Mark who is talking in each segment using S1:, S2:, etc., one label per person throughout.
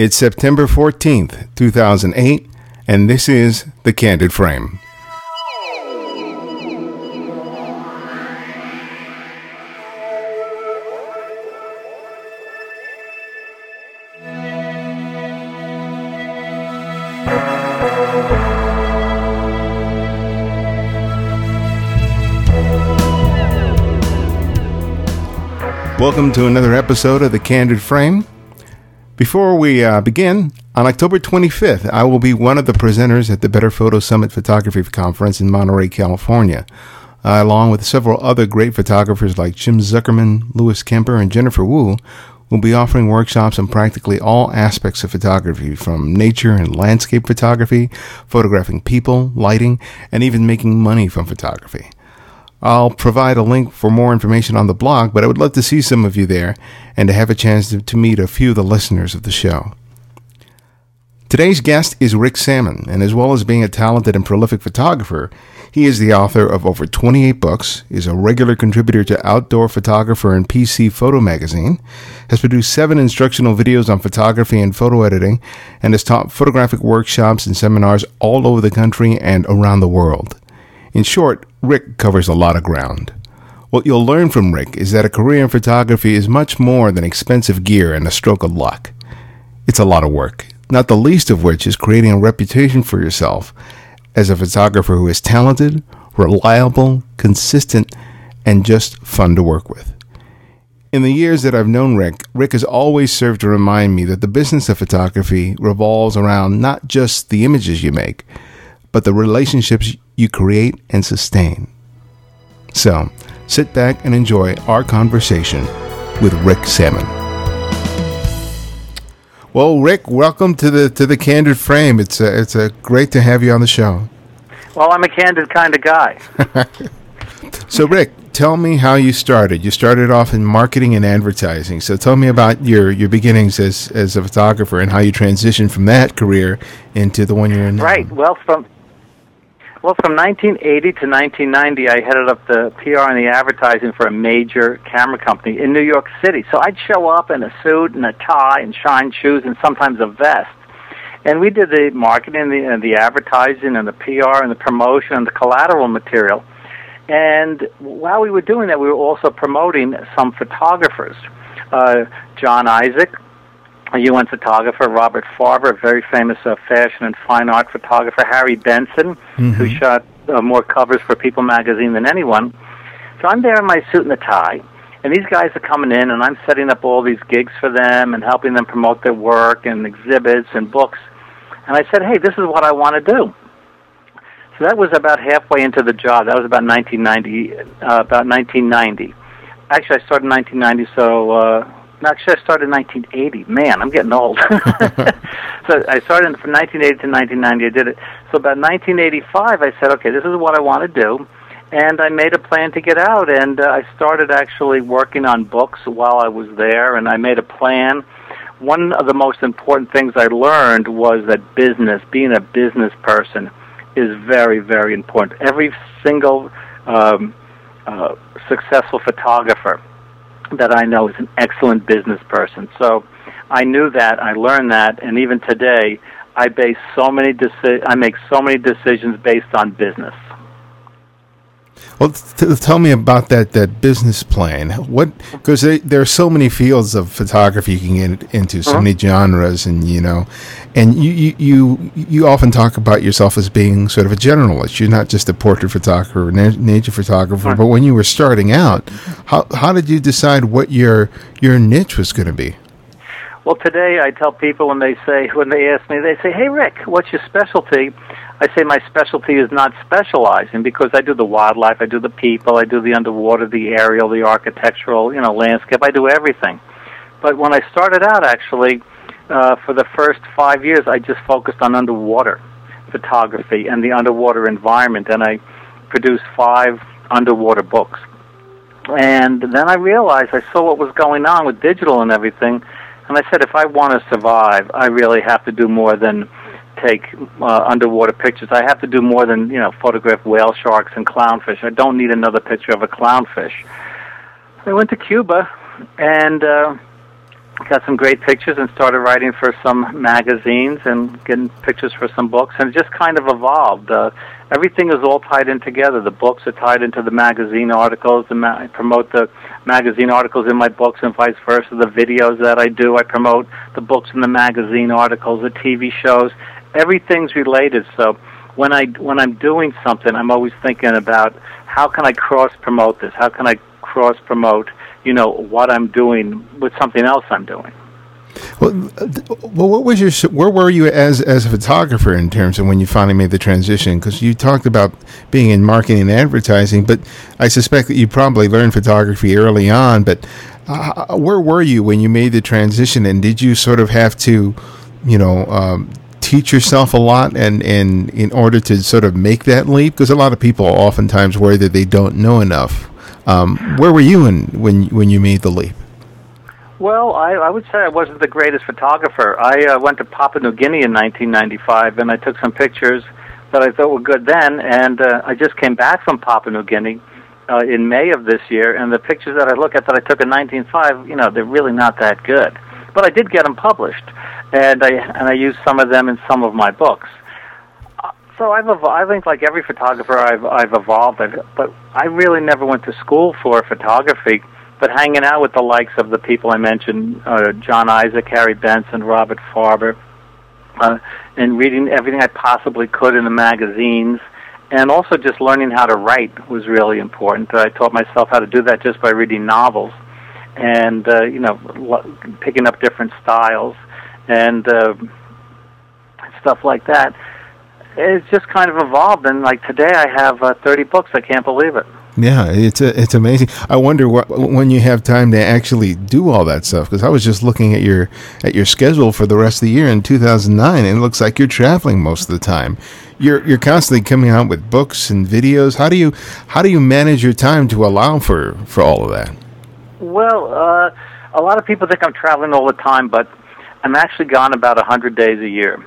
S1: It's September 14th, 2008, and this is The Candid Frame. Welcome to another episode of The Candid Frame. Before we uh, begin, on October 25th, I will be one of the presenters at the Better Photo Summit Photography Conference in Monterey, California, uh, along with several other great photographers like Jim Zuckerman, Lewis Kemper, and Jennifer Wu. We'll be offering workshops on practically all aspects of photography, from nature and landscape photography, photographing people, lighting, and even making money from photography. I'll provide a link for more information on the blog, but I would love to see some of you there and to have a chance to, to meet a few of the listeners of the show. Today's guest is Rick Sammon, and as well as being a talented and prolific photographer, he is the author of over 28 books, is a regular contributor to Outdoor Photographer and PC Photo Magazine, has produced seven instructional videos on photography and photo editing, and has taught photographic workshops and seminars all over the country and around the world. In short, Rick covers a lot of ground. What you'll learn from Rick is that a career in photography is much more than expensive gear and a stroke of luck. It's a lot of work, not the least of which is creating a reputation for yourself as a photographer who is talented, reliable, consistent, and just fun to work with. In the years that I've known Rick, Rick has always served to remind me that the business of photography revolves around not just the images you make, but the relationships you create and sustain. So, sit back and enjoy our conversation with Rick Sammon. Well, Rick, welcome to the to the Candid Frame. It's a, it's a great to have you on the show.
S2: Well, I'm a candid kind of guy.
S1: so, Rick, tell me how you started. You started off in marketing and advertising. So, tell me about your, your beginnings as as a photographer and how you transitioned from that career into the one you're in now.
S2: Right. Well, from well, from 1980 to 1990, I headed up the PR and the advertising for a major camera company in New York City. So I'd show up in a suit and a tie and shine shoes and sometimes a vest. And we did the marketing the, and the advertising and the PR and the promotion and the collateral material. And while we were doing that, we were also promoting some photographers. Uh, John Isaac, a UN photographer, Robert Farber, a very famous uh, fashion and fine art photographer, Harry Benson, mm-hmm. who shot uh, more covers for People magazine than anyone. So I'm there in my suit and a tie, and these guys are coming in, and I'm setting up all these gigs for them and helping them promote their work and exhibits and books. And I said, hey, this is what I want to do. So that was about halfway into the job. That was about 1990. Uh, about 1990. Actually, I started in 1990, so uh, Actually, I started in 1980. Man, I'm getting old. so I started from 1980 to 1990. I did it. So about 1985, I said, okay, this is what I want to do. And I made a plan to get out, and uh, I started actually working on books while I was there, and I made a plan. One of the most important things I learned was that business, being a business person, is very, very important. Every single um, uh, successful photographer that I know is an excellent business person. So I knew that, I learned that, and even today, I base so many deci- I make so many decisions based on business.
S1: Well, t- tell me about that that business plan. What because there are so many fields of photography you can get into, so uh-huh. many genres, and you know, and you, you you you often talk about yourself as being sort of a generalist. You're not just a portrait photographer, or nature photographer, but when you were starting out, how how did you decide what your your niche was going to be?
S2: Well, today I tell people when they say when they ask me, they say, "Hey, Rick, what's your specialty?" I say my specialty is not specializing because I do the wildlife, I do the people, I do the underwater, the aerial, the architectural, you know, landscape. I do everything. But when I started out, actually, uh, for the first five years, I just focused on underwater photography and the underwater environment, and I produced five underwater books. And then I realized I saw what was going on with digital and everything, and I said, if I want to survive, I really have to do more than take uh, underwater pictures. I have to do more than you know photograph whale sharks and clownfish. I don't need another picture of a clownfish. I went to Cuba, and uh, got some great pictures and started writing for some magazines and getting pictures for some books and it just kind of evolved. Uh, everything is all tied in together. The books are tied into the magazine articles. The ma- I promote the magazine articles in my books and vice versa. The videos that I do, I promote the books in the magazine articles, the TV shows. Everything's related. So when I when I'm doing something, I'm always thinking about how can I cross promote this? How can I cross promote, you know, what I'm doing with something else I'm doing?
S1: Well, well, what was your where were you as as a photographer in terms of when you finally made the transition? Because you talked about being in marketing and advertising, but I suspect that you probably learned photography early on. But uh, where were you when you made the transition, and did you sort of have to, you know, um, teach yourself a lot, and and in order to sort of make that leap? Because a lot of people oftentimes worry that they don't know enough. Um, where were you in, when when you made the leap?
S2: Well, I, I would say I wasn't the greatest photographer. I uh, went to Papua New Guinea in 1995, and I took some pictures that I thought were good then. And uh, I just came back from Papua New Guinea uh, in May of this year, and the pictures that I look at that I took in 1905, you know, they're really not that good. But I did get them published, and I and I used some of them in some of my books. So I've evolved, I think like every photographer I've I've evolved, I've, but I really never went to school for photography but hanging out with the likes of the people I mentioned, uh, John Isaac, Harry Benson, Robert Farber, uh, and reading everything I possibly could in the magazines, and also just learning how to write was really important. I taught myself how to do that just by reading novels, and uh, you know, picking up different styles and uh, stuff like that. It's just kind of evolved, and like today, I have uh, 30 books. I can't believe it.
S1: Yeah, it's a, it's amazing. I wonder what, when you have time to actually do all that stuff because I was just looking at your at your schedule for the rest of the year in 2009 and it looks like you're traveling most of the time. You're you're constantly coming out with books and videos. How do you how do you manage your time to allow for for all of that?
S2: Well, uh, a lot of people think I'm traveling all the time, but I'm actually gone about 100 days a year.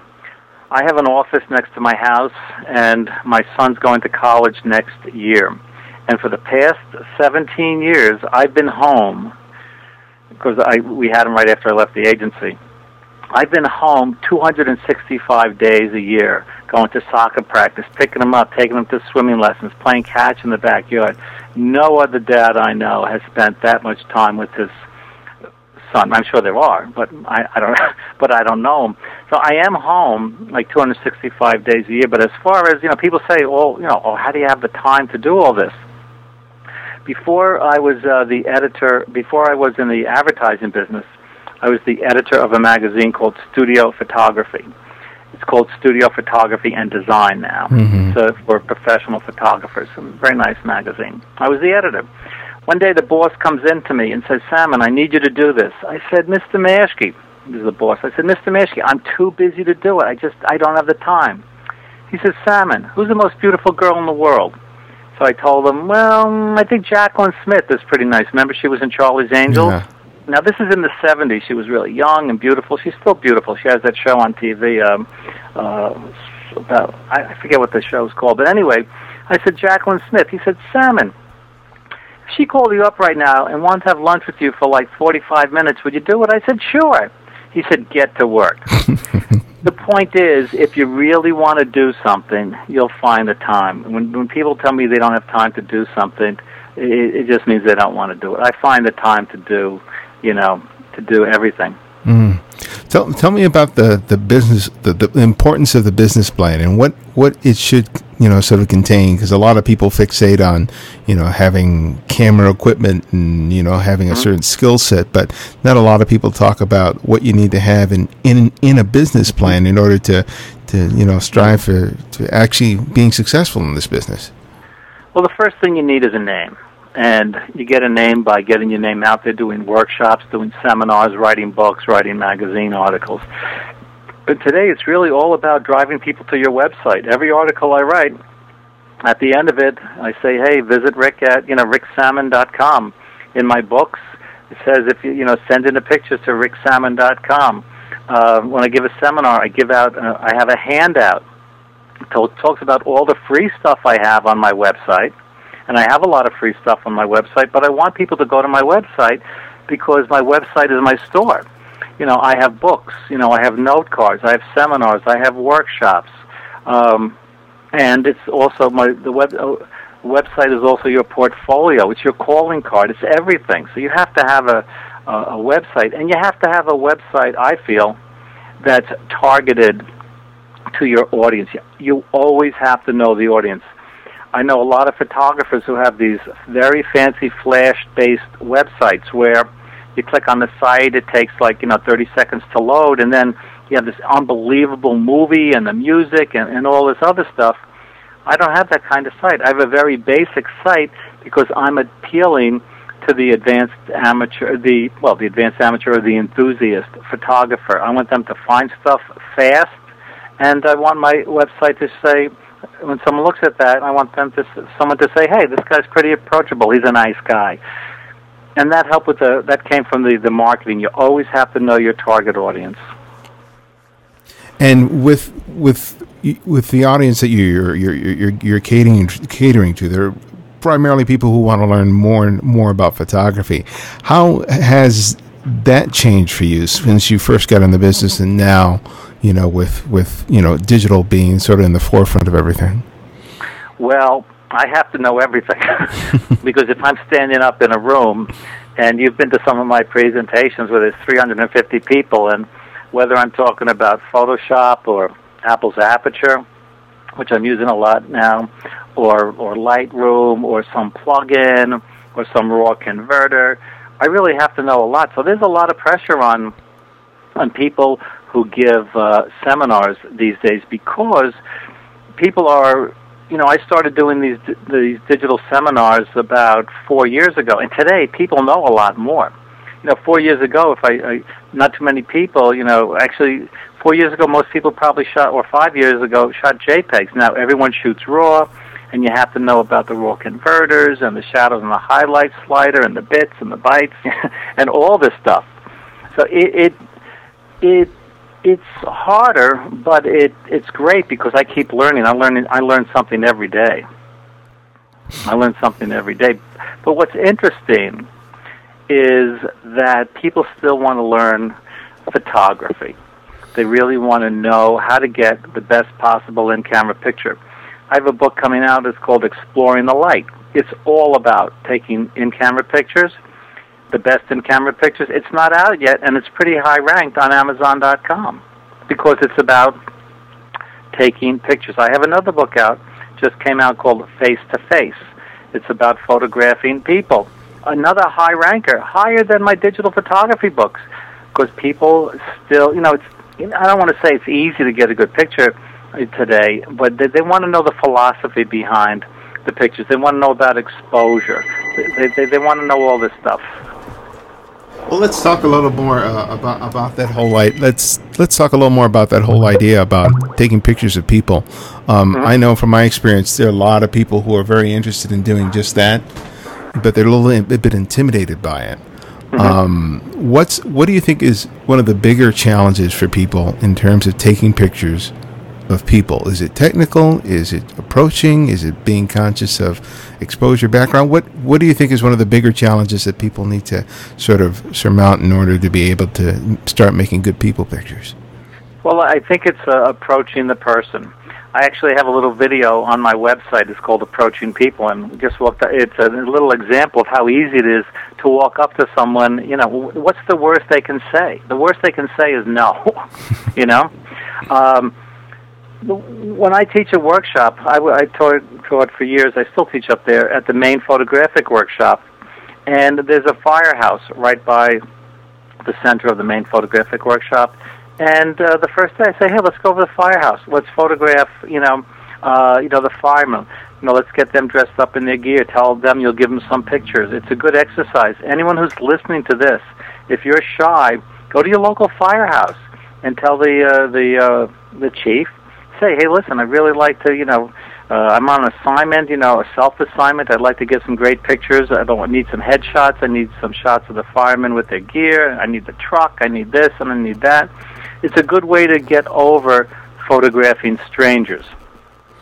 S2: I have an office next to my house and my son's going to college next year. And for the past 17 years, I've been home because I we had him right after I left the agency. I've been home 265 days a year, going to soccer practice, picking him up, taking him to swimming lessons, playing catch in the backyard. No other dad I know has spent that much time with his son. I'm sure there are, but I, I don't. But I don't know him. So I am home like 265 days a year. But as far as you know, people say, "Oh, you know, oh, how do you have the time to do all this?" before I was uh, the editor, before I was in the advertising business, I was the editor of a magazine called Studio Photography. It's called Studio Photography and Design now.
S1: Mm-hmm.
S2: So for professional photographers, a very nice magazine. I was the editor. One day the boss comes in to me and says, Sammon, I need you to do this. I said, Mr. Mashke, this is the boss. I said, Mr. Mashke, I'm too busy to do it. I just, I don't have the time. He says, Sammon, who's the most beautiful girl in the world? So I told him, well, I think Jaclyn Smith is pretty nice. Remember she was in Charlie's Angels?
S1: Yeah.
S2: Now this is in the 70s. She was really young and beautiful. She's still beautiful. She has that show on TV um uh about I forget what the show's called. But anyway, I said Jaclyn Smith. He said, "Sammon, if she called you up right now and wanted to have lunch with you for like 45 minutes, would you do it?" I said, "Sure." He said, "Get to work." the point is, if you really want to do something, you'll find the time. When when people tell me they don't have time to do something, it, it just means they don't want to do it. I find the time to do, you know, to do everything.
S1: Mm. Tell tell me about the the business the, the importance of the business plan and what what it should you know sort of contain because a lot of people fixate on you know having camera equipment and you know having a
S2: Mhm.
S1: certain skill set but not a lot of people talk about what you need to have in in in a business plan in order to to you know strive for to actually being successful in this business.
S2: Well, the first thing you need is a name. And you get a name by getting your name out there, doing workshops, doing seminars, writing books, writing magazine articles. But today it's really all about driving people to your website. Every article I write, at the end of it, I say, hey, visit Rick at, you know, ricksammon.com. In my books, it says if you, you know, send in a picture to ricksammon.com. Uh, when I give a seminar, I give out, uh, I have a handout It talks about all the free stuff I have on my website, and I have a lot of free stuff on my website. But I want people to go to my website because my website is my store. you know, I have books. You know, I have note cards. I have seminars. I have workshops. Um, and it's also my the web uh, website is also your portfolio. It's your calling card. It's everything. So you have to have a a, a website, and you have to have a website. I feel that's targeted to your audience. You always have to know the audience. I know a lot of photographers who have these very fancy flash-based websites where you click on the site, it takes like you know 30 seconds to load, and then you have this unbelievable movie and the music and, and all this other stuff. I don't have that kind of site. I have a very basic site because I'm appealing to the advanced amateur, the well, the advanced amateur or the enthusiast photographer. I want them to find stuff fast, and I want my website to say, when someone looks at that, I want them to someone to say, "Hey, this guy's pretty approachable. He's a nice guy." And that helped with the that came from the the marketing. You always have to know your target audience.
S1: And with with with the audience that you're you're you're, you're catering catering to, they're primarily people who want to learn more and more about photography. How has that changed for you since you first got in the business and now, you know, with with you know digital being sort of in the forefront of everything?
S2: Well, I have to know everything because if I'm standing up in a room and you've been to some of my presentations where there's 350 people and whether I'm talking about Photoshop or Apple's Aperture, which I'm using a lot now, or or Lightroom or some plugin or some raw converter. I really have to know a lot. So there's a lot of pressure on on people who give uh, seminars these days because people are you know, I started doing these these digital seminars about four years ago, and today people know a lot more. You know, four years ago, if I, I not too many people, you know, actually four years ago, most people probably shot, or five years ago, shot JPEGs. Now everyone shoots RAW, and you have to know about the RAW converters and the shadows and the highlight slider and the bits and the bytes and all this stuff. So it it it it's harder, but it it's great because I keep learning. I learn I learn something every day. I learn something every day. But what's interesting is that people still want to learn photography. They really want to know how to get the best possible in-camera picture. I have a book coming out. It's called Exploring the Light. It's all about taking in-camera pictures, the best in-camera pictures. It's not out yet, and it's pretty high ranked on Amazon.com because it's about taking pictures. I have another book out, just came out called Face to Face. It's about photographing people. Another high ranker, higher than my digital photography books, because people still, you know, it's I don't want to say it's easy to get a good picture uh, today, but they, they want to know the philosophy behind the pictures. They want to know about exposure. They, they, they want to know all this stuff.
S1: Well, let's talk a little more uh, about about that whole light. Let's let's talk a little more about that whole idea about taking pictures of people. Um, mm-hmm. I know from my experience, there are a lot of people who are very interested in doing just that, but they're a little a bit intimidated by it. Mm-hmm. Um, what's what do you think is one of the bigger challenges for people in terms of taking pictures of people? Is it technical? Is it approaching? Is it being conscious of exposure background? What what do you think is one of the bigger challenges that people need to sort of surmount in order to be able to start making good people pictures?
S2: Well, I think it's uh, approaching the person. I actually have a little video on my website. It's called Approaching People, and just walked. It's a little example of how easy it is to walk up to someone. You know, what's the worst they can say? The worst they can say is no. you know, um, when I teach a workshop, I, I taught, taught for years. I still teach up there at the Maine photographic workshop, and there's a firehouse right by the center of the Maine photographic workshop and uh, the first day, I say, hey, let's go over to the firehouse. Let's photograph, you know, uh, you know, the firemen. You know, let's get them dressed up in their gear. Tell them you'll give them some pictures. It's a good exercise. Anyone who's listening to this, if you're shy, go to your local firehouse and tell the uh, the uh, the chief. Say, hey, listen, I really like to, you know, uh, I'm on assignment, you know, a self assignment. I'd like to get some great pictures. I don't need some headshots. I need some shots of the firemen with their gear. I need the truck. I need this and I need that it's a good way to get over photographing strangers.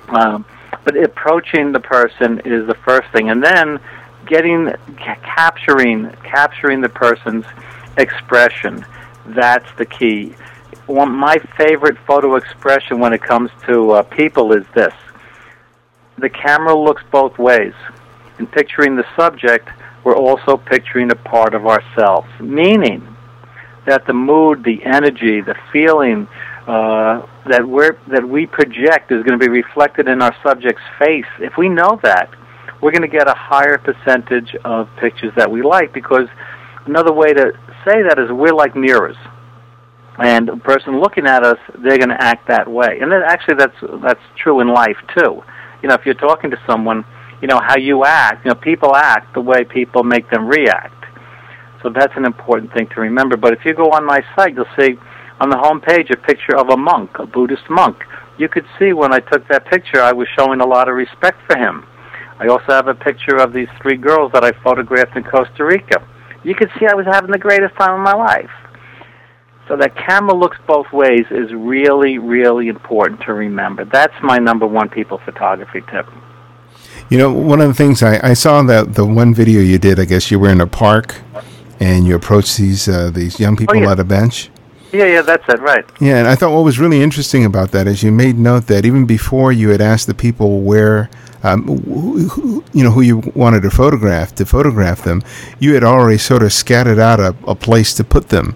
S2: Um, but approaching the person is the first thing, and then getting capturing capturing the person's expression, That's the key. One, my favorite photo expression when it comes to uh, people is this the camera looks both ways. In picturing the subject, we're also picturing a part of ourselves, meaning that the mood, the energy, the feeling uh, that we that we project is going to be reflected in our subject's face. If we know that, we're going to get a higher percentage of pictures that we like because another way to say that is we're like mirrors. And a person looking at us, they're going to act that way. And then actually that's that's true in life too. You know, if you're talking to someone, you know, how you act, you know, people act the way people make them react. So that's an important thing to remember. But if you go on my site, you'll see on the home page a picture of a monk, a Buddhist monk. You could see when I took that picture, I was showing a lot of respect for him. I also have a picture of these three girls that I photographed in Costa Rica. You could see I was having the greatest time of my life. So that camera looks both ways is really, really important to remember. That's my number one people photography tip.
S1: You know, one of the things I, I saw that the one video you did, I guess you were in a park and you approached these uh, these young people oh, yeah. at a bench.
S2: Yeah, yeah, that's it, right.
S1: Yeah, and I thought what was really interesting about that is you made note that even before you had asked the people where, um, who, who, you know, who you wanted to photograph to photograph them, you had already sort of scattered out a, a place to put them,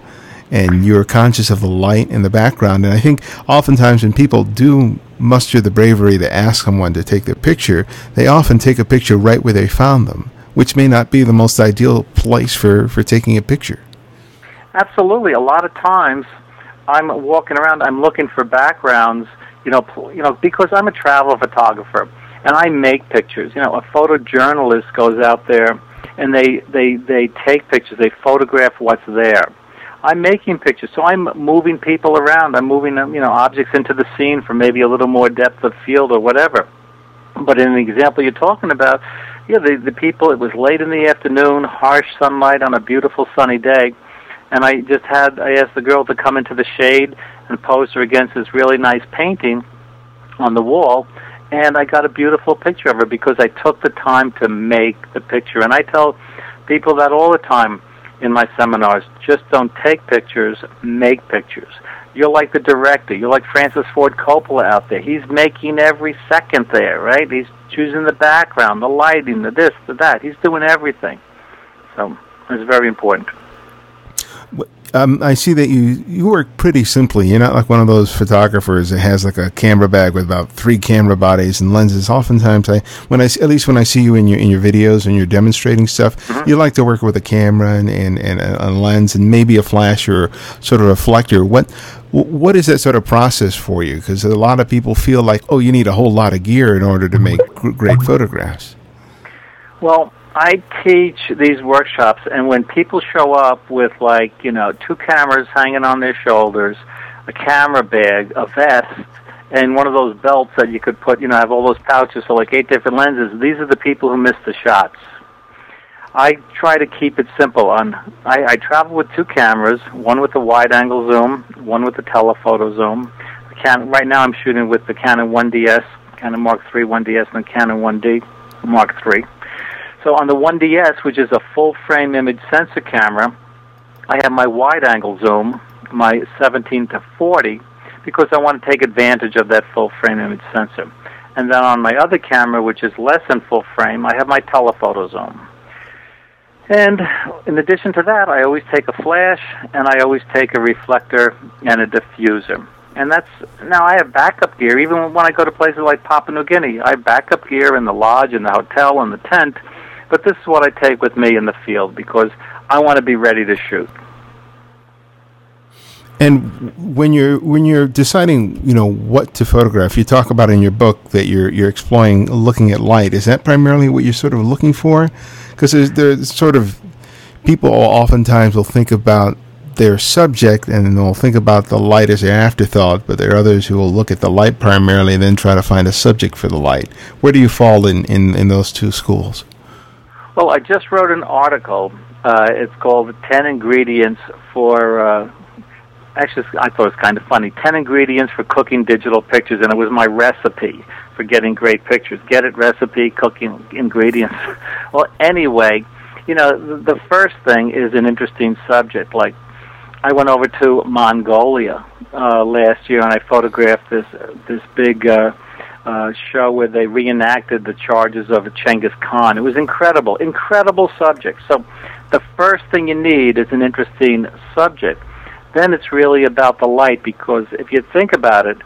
S1: and you're conscious of the light in the background. And I think oftentimes when people do muster the bravery to ask someone to take their picture, they often take a picture right where they found them, which may not be the most ideal place for, for taking a picture.
S2: Absolutely. A lot of times, I'm walking around. I'm looking for backgrounds. You know, you know, because I'm a travel photographer and I make pictures. You know, a photojournalist goes out there and they they they take pictures. They photograph what's there. I'm making pictures, so I'm moving people around. I'm moving um, you know objects into the scene for maybe a little more depth of field or whatever. But in the example you're talking about, yeah, the the people. It was late in the afternoon, harsh sunlight on a beautiful sunny day and I just had I asked the girl to come into the shade and pose her against this really nice painting on the wall and I got a beautiful picture of her because I took the time to make the picture and I tell people that all the time in my seminars just don't take pictures make pictures. You're like the director. You're like Francis Ford Coppola out there. He's making every second there right? He's choosing the background the lighting the this the that. He's doing everything. So it's very important
S1: um, I see that you you work pretty simply. You're not like one of those photographers that has like a camera bag with about three camera bodies and lenses. Oftentimes, I when I at least when I see you in your in your videos and you're demonstrating stuff, mm-hmm. you like to work with a camera and, and, and a, a lens and maybe a flash or sort of reflector. What what is that sort of process for you? Because a lot of people feel like, oh, you need a whole lot of gear in order to make great photographs.
S2: Well, I teach these workshops, and when people show up with like you know two cameras hanging on their shoulders, a camera bag, a vest, and one of those belts that you could put, you know, have all those pouches, so like eight different lenses. These are the people who miss the shots. I try to keep it simple. On I, I travel with two cameras, one with the wide-angle zoom, one with the telephoto zoom. The right now, I'm shooting with the Canon 1DS, Canon Mark III 1DS, and the Canon 1D Mark III. So on the 1DS, which is a full frame image sensor camera, I have my wide angle zoom, my 17 to 40, because I want to take advantage of that full frame image sensor. And then on my other camera, which is less than full frame, I have my telephoto zoom. And in addition to that, I always take a flash and I always take a reflector and a diffuser. And that's now I have backup gear even when I go to places like Papua New Guinea. I have backup gear in the lodge, in the hotel, in the tent but this is what I take with me in the field because I want to be ready to shoot.
S1: And when you're when you're deciding, you know, what to photograph, you talk about in your book that you're you're exploring looking at light. Is that primarily what you're sort of looking for? Because there's there's sort of people oftentimes will think about their subject and they'll think about the light as an afterthought, but there are others who will look at the light primarily and then try to find a subject for the light. Where do you fall in, in, in those two schools?
S2: Well, I just wrote an article. Uh, it's called 10 Ingredients for. Uh, actually, I thought it was kind of funny 10 Ingredients for Cooking Digital Pictures, and it was my recipe for getting great pictures. Get it recipe, cooking ingredients. well, anyway, you know, the, first thing is an interesting subject. Like, I went over to Mongolia uh, last year and I photographed this this big uh, uh, show where they reenacted the charges of Genghis Khan. It was incredible, incredible subject. So the first thing you need is an interesting subject. Then it's really about the light because if you think about it,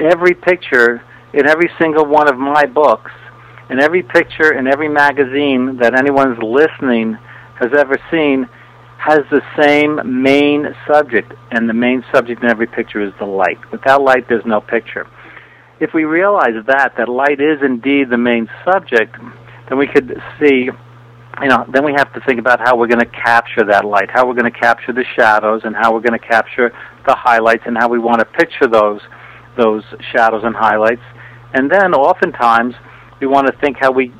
S2: every picture in every single one of my books, in every picture in every magazine that anyone's listening has ever seen has the same main subject, and the main subject in every picture is the light. Without light, there's no picture. If we realize that, that light is indeed the main subject, then we could see, you know, then we have to think about how we're going to capture that light, how we're going to capture the shadows, and how we're going to capture the highlights, and how we want to picture those, those shadows and highlights. And then oftentimes, we want to think how we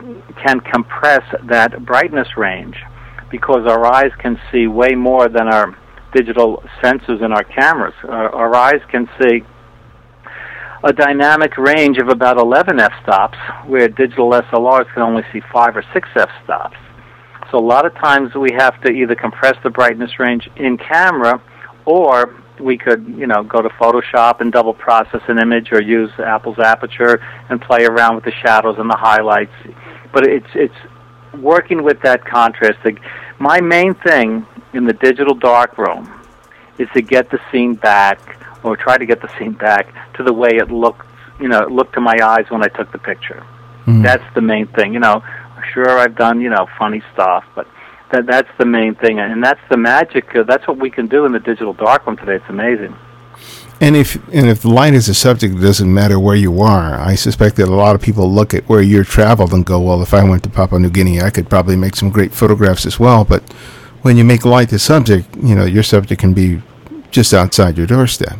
S2: can compress that brightness range because our eyes can see way more than our digital sensors in our cameras. Our, our eyes can see a dynamic range of about 11 f-stops, where digital SLRs can only see 5 or 6 f-stops. So a lot of times we have to either compress the brightness range in camera or we could, you know, go to Photoshop and double process an image or use Apple's aperture and play around with the shadows and the highlights. But it's it's working with that contrast. My main thing in the digital darkroom is to get the scene back, or try to get the scene back to the way it looked. You know, it looked to my eyes when I took the picture. Mm. That's the main thing. You know, sure I've done you know funny stuff, but that that's the main thing, and that's the magic. Uh, that's what we can do in the digital darkroom today. It's amazing.
S1: And if and if the light is a subject, it doesn't matter where you are. I suspect that a lot of people look at where you're traveled and go, "Well, if I went to Papua New Guinea, I could probably make some great photographs as well." But when you make light the subject, you know your subject can be just outside your doorstep.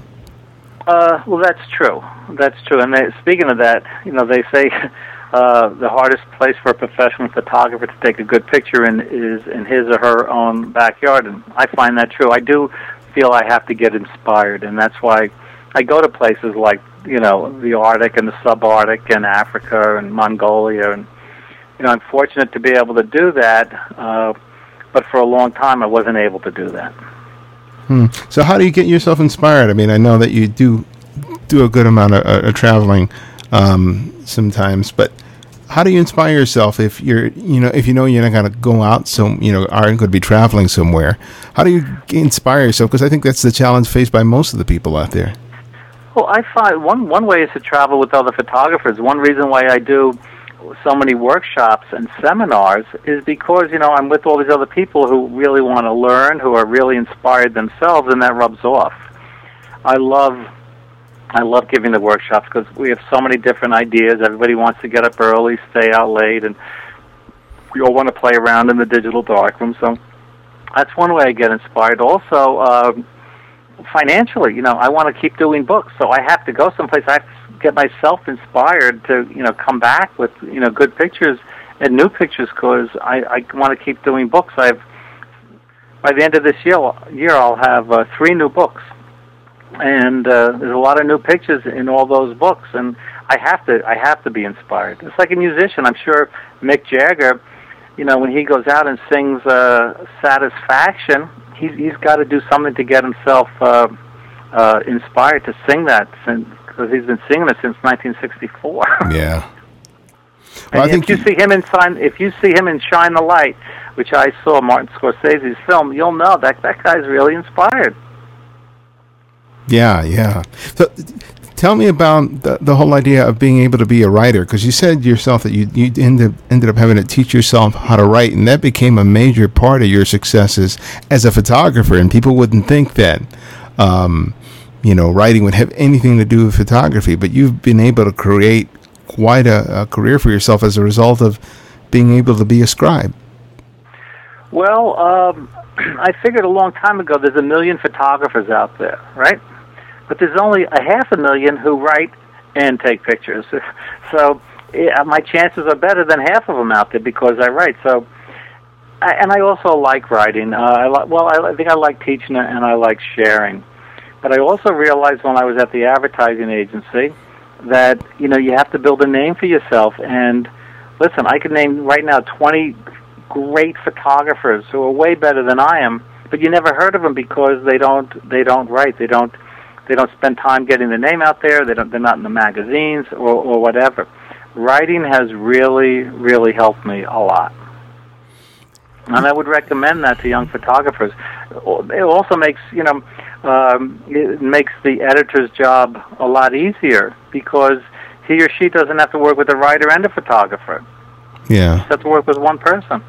S2: Uh, well, that's true. That's true. And they, speaking of that, you know, they say uh, the hardest place for a professional photographer to take a good picture in is in his or her own backyard, and I find that true. I do feel I have to get inspired, and that's why I go to places like you know the Arctic and the subarctic and Africa and Mongolia, and you know I'm fortunate to be able to do that. Uh, but for a long time, I wasn't able to do that.
S1: Hmm. So how do you get yourself inspired? I mean, I know that you do do a good amount of, uh, of traveling um, sometimes, but how do you inspire yourself if you're you know if you know you're not going to go out so you know aren't going to be traveling somewhere how do you inspire yourself because i think that's the challenge faced by most of the people out there
S2: well i find one one way is to travel with other photographers one reason why i do so many workshops and seminars is because you know i'm with all these other people who really want to learn who are really inspired themselves and that rubs off i love I love giving the workshops because we have so many different ideas. Everybody wants to get up early, stay out late, and we all want to play around in the digital darkroom. So that's one way I get inspired. Also, uh, financially, you know, I want to keep doing books, so I have to go someplace. I have to get myself inspired to, you know, come back with, you know, good pictures and new pictures because I, I want to keep doing books. I've by the end of this year, year I'll have uh, three new books and uh, there's a lot of new pictures in all those books and I have to I have to be inspired. It's like a musician. I'm sure Mick Jagger, you know, when he goes out and sings uh, Satisfaction, he's he's got to do something to get himself uh, uh, inspired to sing that because he's been singing it since 1964.
S1: Yeah.
S2: Well, and if you see him in Shine, if you see him in Shine the Light, which I saw Martin Scorsese's film, you'll know that that guy's really inspired.
S1: Yeah, yeah. So tell me about the, the whole idea of being able to be a writer because you said yourself that you, you ended, ended up having to teach yourself how to write and that became a major part of your successes as a photographer and people wouldn't think that um, you know writing would have anything to do with photography but you've been able to create quite a, a career for yourself as a result of being able to be a scribe
S2: well um, i figured a long time ago there's a million photographers out there right but there's only a half a million who write and take pictures. So yeah, my chances are better than half of them out there because I write. So, I, and I also like writing. Uh, I li- well, I, I think I like teaching and I like sharing. But I also realized when I was at the advertising agency that you know you have to build a name for yourself. And listen, I could name right now 20 great photographers who are way better than I am but you never heard of them because they don't they don't write. They don't they don't spend time getting the name out there. They don't they're not in the magazines or or whatever. Writing has really really helped me a lot. And I would recommend that to young photographers. It also makes you know um, it makes the editor's job a lot easier because he or she doesn't have to work with a writer and a photographer.
S1: Yeah,
S2: Just have to work with one person.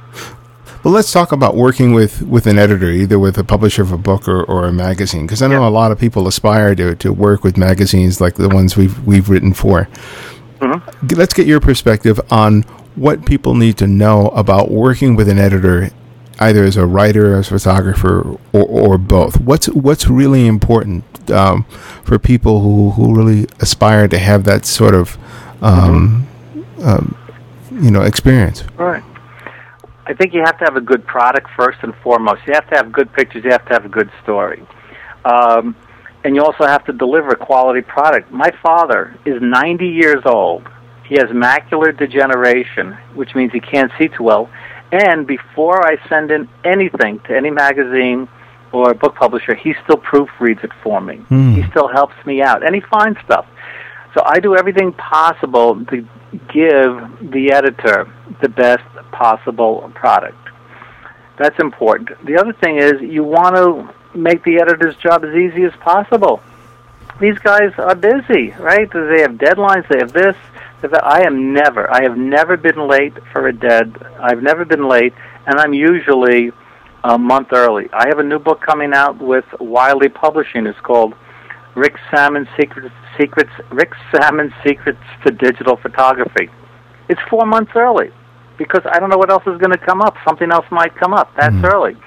S1: Well, let's talk about working with, with an editor, either with a publisher of a book or, or a magazine, because I know
S2: Yeah.
S1: a lot of people aspire to, to work with magazines like the ones we've we've written for.
S2: Mhm.
S1: Let's get your perspective on what people need to know about working with an editor, either as a writer, as a photographer, or, or both. What's what's really important um, for people who, who really aspire to have that sort of um, um, you know experience.
S2: Right. I think you have to have a good product first and foremost. You have to have good pictures. You have to have a good story. Um, and you also have to deliver a quality product. My father is 90 years old. He has macular degeneration, which means he can't see too well. And before I send in anything to any magazine or book publisher, he still proofreads it for me.
S1: Hmm.
S2: He still helps me out, and he finds stuff. So I do everything possible to give the editor the best possible product. That's important. The other thing is you want to make the editor's job as easy as possible. These guys are busy, right? They have deadlines. They have this. That. I am never. I have never been late for a dead. I've never been late, and I'm usually a month early. I have a new book coming out with Wiley Publishing. It's called Rick Sammon Secrets. Secrets. Rick Sammon Secrets to Digital Photography. It's four months early because I don't know what else is going to come up. Something else might come up. That's
S1: Mhm.
S2: early.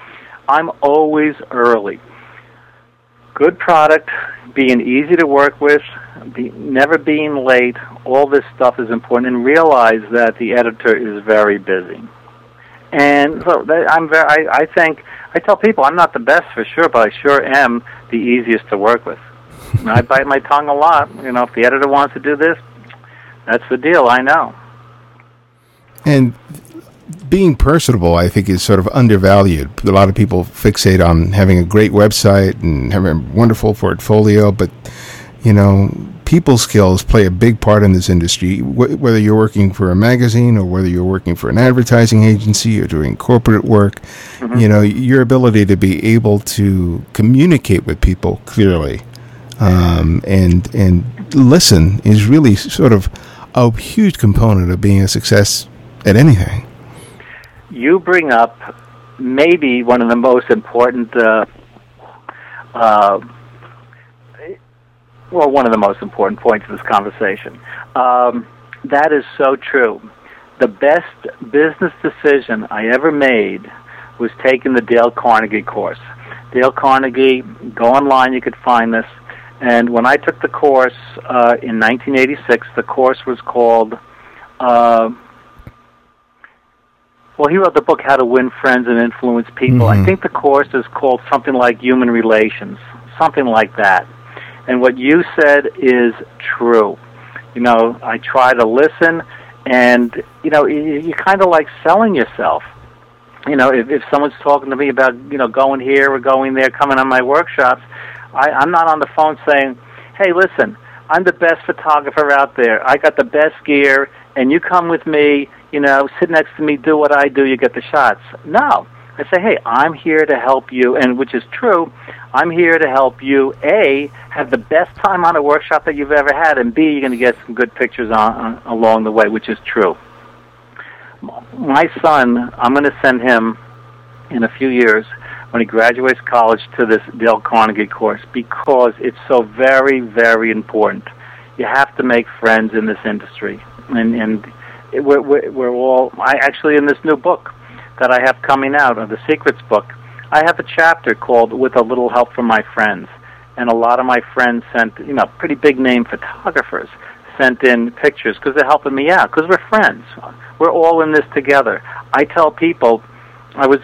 S2: I'm always early. Good product, being easy to work with, be, never being late. All this stuff is important, and realize that the editor is very busy. And so I'm very. I, I think I tell people I'm not the best for sure, but I sure am the easiest to work with. I bite my tongue a lot. You know, if the editor wants to do this, that's the deal. I know.
S1: And being personable, I think, is sort of undervalued. A lot of people fixate on having a great website and having a wonderful portfolio, but you know, people skills play a big part in this industry. Wh- whether you're working for a magazine or whether you're working for an advertising agency or doing corporate work, you know, your ability to be able to communicate with people clearly um, and and listen is really sort of a huge component of being a success at anything.
S2: you bring up maybe one of the most important, uh, uh, well, one of the most important points of this conversation. Um, that is so true. The best business decision I ever made was taking the Dale Carnegie course. Dale Carnegie, go online, you could find this. And when I took the course uh, in 1986, the course was called. Uh, well, he wrote the book How to Win Friends and Influence People.
S1: Mhm.
S2: I think the course is called something like Human Relations, something like that. And what you said is true. You know, I try to listen, and you know, you, you kind of like selling yourself. You know, if if someone's talking to me about you know going here or going there, coming on my workshops, I, I'm not on the phone saying, "Hey, listen, I'm the best photographer out there. I got the best gear, and you come with me. You know, sit next to me, do what I do. You get the shots." No, I say, "Hey, I'm here to help you," and which is true. I'm here to help you. A, have the best time on a workshop that you've ever had, and B, you're going to get some good pictures on, on along the way, which is true. My son, I'm going to send him in a few years when he graduates college to this Dale Carnegie course because it's so very, very important. You have to make friends in this industry, and and we're, we're we're all. I actually in this new book that I have coming out, of the Secrets book, I have a chapter called "With a Little Help from My Friends," and a lot of my friends sent, you know, pretty big name photographers sent in pictures because they're helping me out because we're friends. We're all in this together. I tell people, I was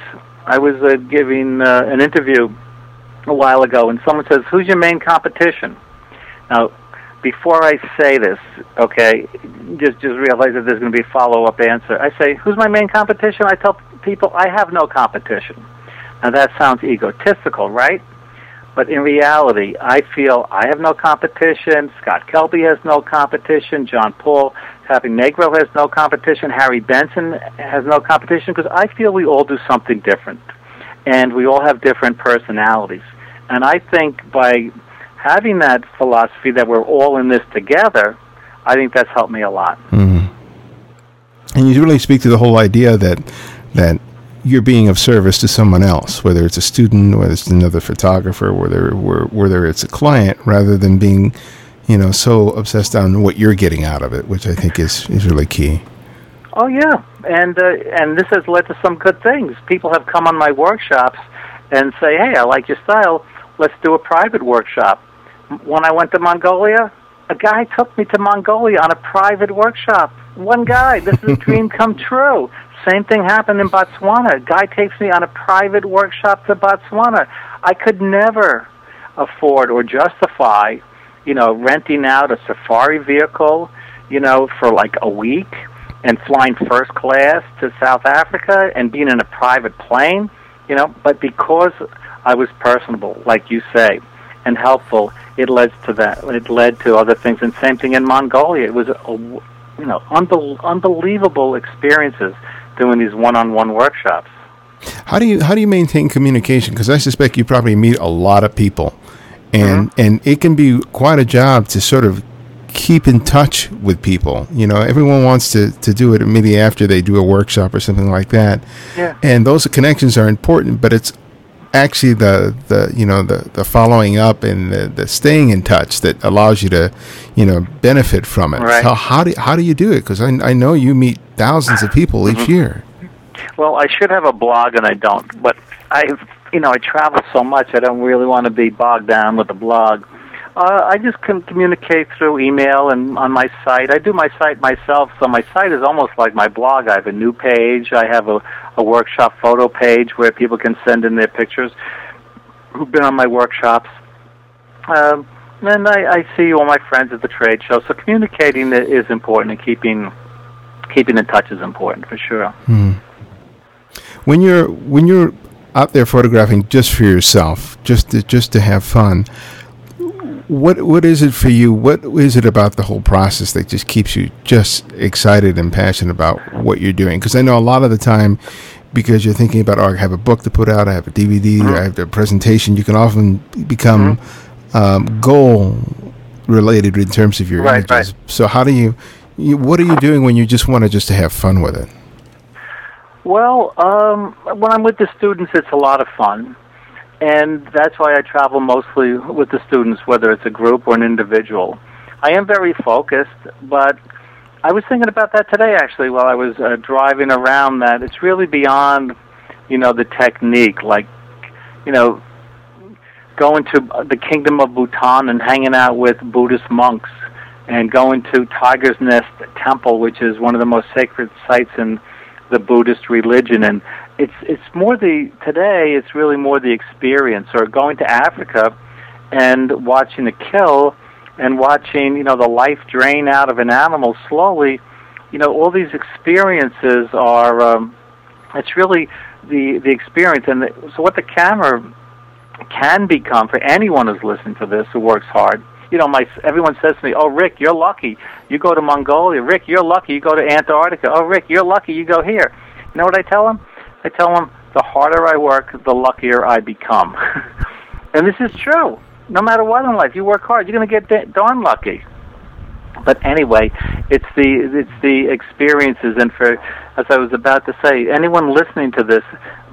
S2: I was uh, giving uh, an interview a while ago, and someone says, "Who's your main competition?" Now, before I say this, okay, just just realize that there's going to be a follow up answer. I say, "Who's my main competition?" I tell people, "I have no competition." Now that sounds egotistical, right? But in reality, I feel I have no competition. Scott Kelby has no competition. John Paul Caponigro has no competition. Harry Benson has no competition because I feel we all do something different. And we all have different personalities. And I think by having that philosophy that we're all in this together, I think that's helped me a lot.
S1: Mm-hmm. And you really speak to the whole idea that that you're being of service to someone else, whether it's a student, whether it's another photographer, whether whether it's a client, rather than being, you know, so obsessed on what you're getting out of it, which I think is is really key.
S2: Oh yeah, and uh, and this has led to some good things. People have come on my workshops and say, "Hey, I like your style. Let's do a private workshop." When I went to Mongolia, a guy took me to Mongolia on a private workshop. One guy. This is a dream come true. Same thing happened in Botswana. A guy takes me on a private workshop to Botswana. I could never afford or justify, you know, renting out a safari vehicle, you know, for like a week and flying first class to South Africa and being in a private plane, you know, but because I was personable, like you say, and helpful, it led to that. It led to other things, and same thing in Mongolia. It was, a, you know, unbel- unbelievable experiences doing these one-on-one workshops.
S1: How do you how do you maintain communication? Because I suspect you probably meet a lot of people, and mm-hmm. and it can be quite a job to sort of keep in touch with people. You know, everyone wants to, to do it immediately after they do a workshop or something like that.
S2: Yeah.
S1: And those connections are important, but it's actually the, the you know the, the following up and the, the staying in touch that allows you to you know benefit from it.
S2: Right.
S1: So how do how do you do it? Because I, I know you meet thousands of people each mm-hmm. year.
S2: Well, I should have a blog and I don't, but I you know I travel so much I don't really want to be bogged down with a blog. Uh, I just communicate through email and on my site. I do my site myself, so my site is almost like my blog. I have a new page. I have a, a workshop photo page where people can send in their pictures who've been on my workshops. Um, and I, I see all my friends at the trade show. So communicating is important, and keeping keeping in touch is important for sure.
S1: Hmm. When you're when you're out there photographing just for yourself, just to, just to have fun what what is it for you? What is it about the whole process that just keeps you just excited and passionate about what you're doing? Because I know a lot of the time, because you're thinking about, oh, I have a book to put out, I have a DVD, mm-hmm. I have a presentation. You can often become mm-hmm. um, goal related in terms of your
S2: right,
S1: images.
S2: Right.
S1: So how do you, you? What are you doing when you just want to just to have fun with it?
S2: Well, um, when I'm with the students, it's a lot of fun and that's why I travel mostly with the students, whether it's a group or an individual. I am very focused, but I was thinking about that today actually while I was uh, driving around. That it's really beyond, you know, the technique. Like, you know, going to the kingdom of Bhutan and hanging out with Buddhist monks, and going to Tiger's Nest Temple, which is one of the most sacred sites in the Buddhist religion, and it's it's more the today. It's really more the experience, or going to Africa and watching a kill and watching you know the life drain out of an animal slowly. You know, all these experiences are. Um, it's really the the experience, and the, so what the camera can become for anyone who's listening to this who works hard. You know, my everyone says to me, "Oh, Rick, you're lucky. You go to Mongolia. Rick, you're lucky. You go to Antarctica. Oh, Rick, you're lucky. You go here." You know what I tell them? I tell them the harder I work, the luckier I become. and this is true. No matter what in life, you work hard, you're going to get darn lucky. But anyway, it's the it's the experiences, and for as I was about to say, anyone listening to this,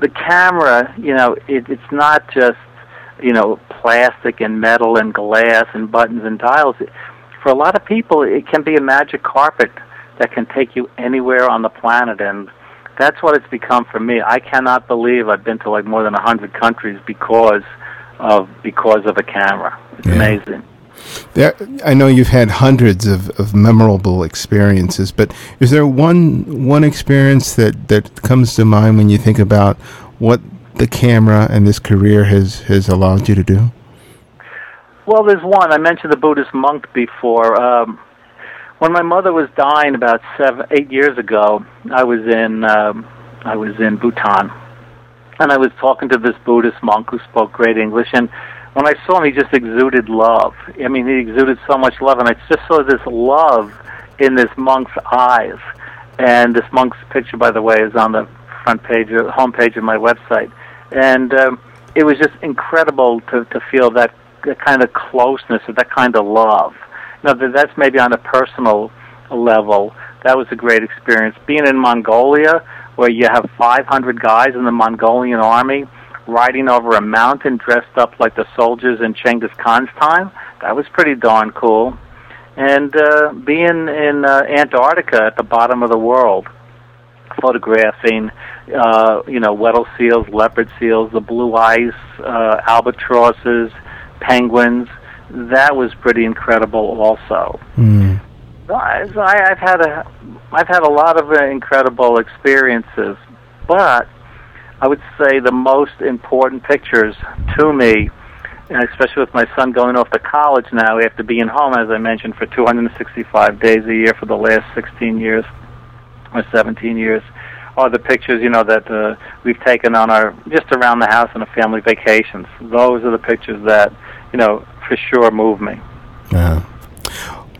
S2: the camera, you know, it, it's not just you know plastic and metal and glass and buttons and dials. For a lot of people, it can be a magic carpet that can take you anywhere on the planet, and that's what it's become for me. I cannot believe I've been to like more than a hundred countries because of because of a camera. It's yeah. amazing.
S1: There, I know you've had hundreds of, of memorable experiences, but is there one one experience that, that comes to mind when you think about what the camera and this career has, has allowed you to do?
S2: Well, there's one. I mentioned the Buddhist monk before. Um, when my mother was dying about seven, eight years ago, I was in um, I was in Bhutan, and I was talking to this Buddhist monk who spoke great English, and when I saw him, he just exuded love. I mean, he exuded so much love, and I just saw this love in this monk's eyes. And this monk's picture, by the way, is on the front page, or home page of my website. And um, it was just incredible to to feel that, that kind of closeness that kind of love. Now, that's maybe on a personal level. That was a great experience. Being in Mongolia, where you have 500 guys in the Mongolian army riding over a mountain dressed up like the soldiers in Genghis Khan's time. That was pretty darn cool. And uh, being in uh, Antarctica at the bottom of the world, photographing, uh, you know, Weddell seals, leopard seals, the blue ice, uh, albatrosses, penguins. That was pretty incredible, also.
S1: Mm.
S2: I, I've had a, I've had a lot of uh, incredible experiences, but I would say the most important pictures to me, especially with my son going off to college now after being home, as I mentioned, for 265 days a year for the last 16 years or 17 years, are the pictures you know that uh, we've taken on our just around the house on a family vacations. Those are the pictures that you know for sure move me.
S1: Yeah.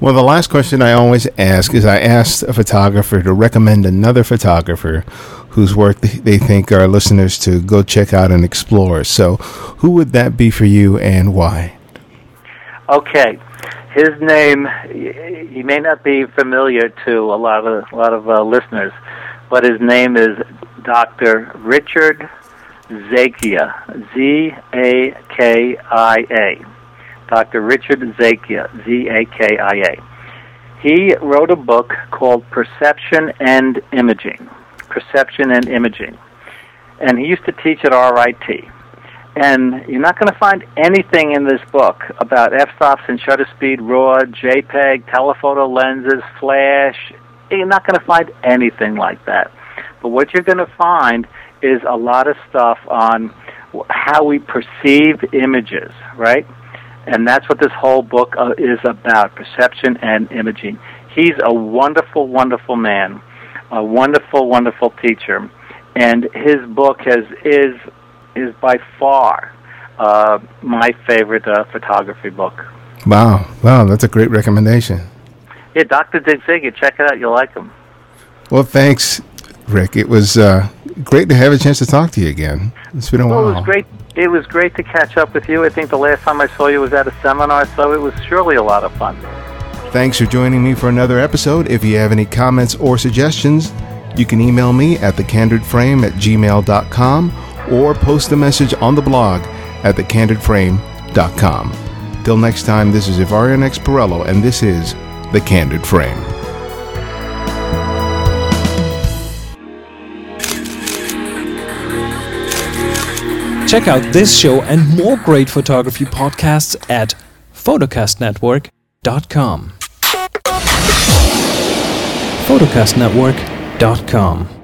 S1: Well, the last question I always ask is I ask a photographer to recommend another photographer whose work they think our listeners to go check out and explore. So, who would that be for you and why?
S2: Okay. His name, he may not be familiar to a lot of a lot of uh, listeners, but his name is Dr. Richard Zakia, Z A K I A. Dr. Richard Zakia, Z A K I A. He wrote a book called Perception and Imaging. Perception and Imaging. And he used to teach at RIT. And you're not going to find anything in this book about f-stops and shutter speed, RAW, JPEG, telephoto lenses, flash. You're not going to find anything like that. But what you're going to find is a lot of stuff on how we perceive images, right? And that's what this whole book uh, is about perception and imaging. He's a wonderful, wonderful man, a wonderful, wonderful teacher. And his book has, is, is by far uh, my favorite uh, photography book.
S1: Wow. Wow, that's a great recommendation.
S2: Yeah, Dr. Zakia, check it out. You'll like him.
S1: Well, thanks, Rick. It was uh, great to have a chance to talk to you again. It's been a
S2: well,
S1: while.
S2: It was great. It was great to catch up with you. I think the last time I saw you was at a seminar, so it was surely a lot of fun.
S1: Thanks for joining me for another episode. If you have any comments or suggestions, you can email me at thecandidframe at gmail.com or post a message on the blog at thecandidframe.com. Till next time, this is Ibarionex and this is The Candid Frame.
S3: Check out this show and more great photography podcasts at photocastnetwork.com. photocastnetwork.com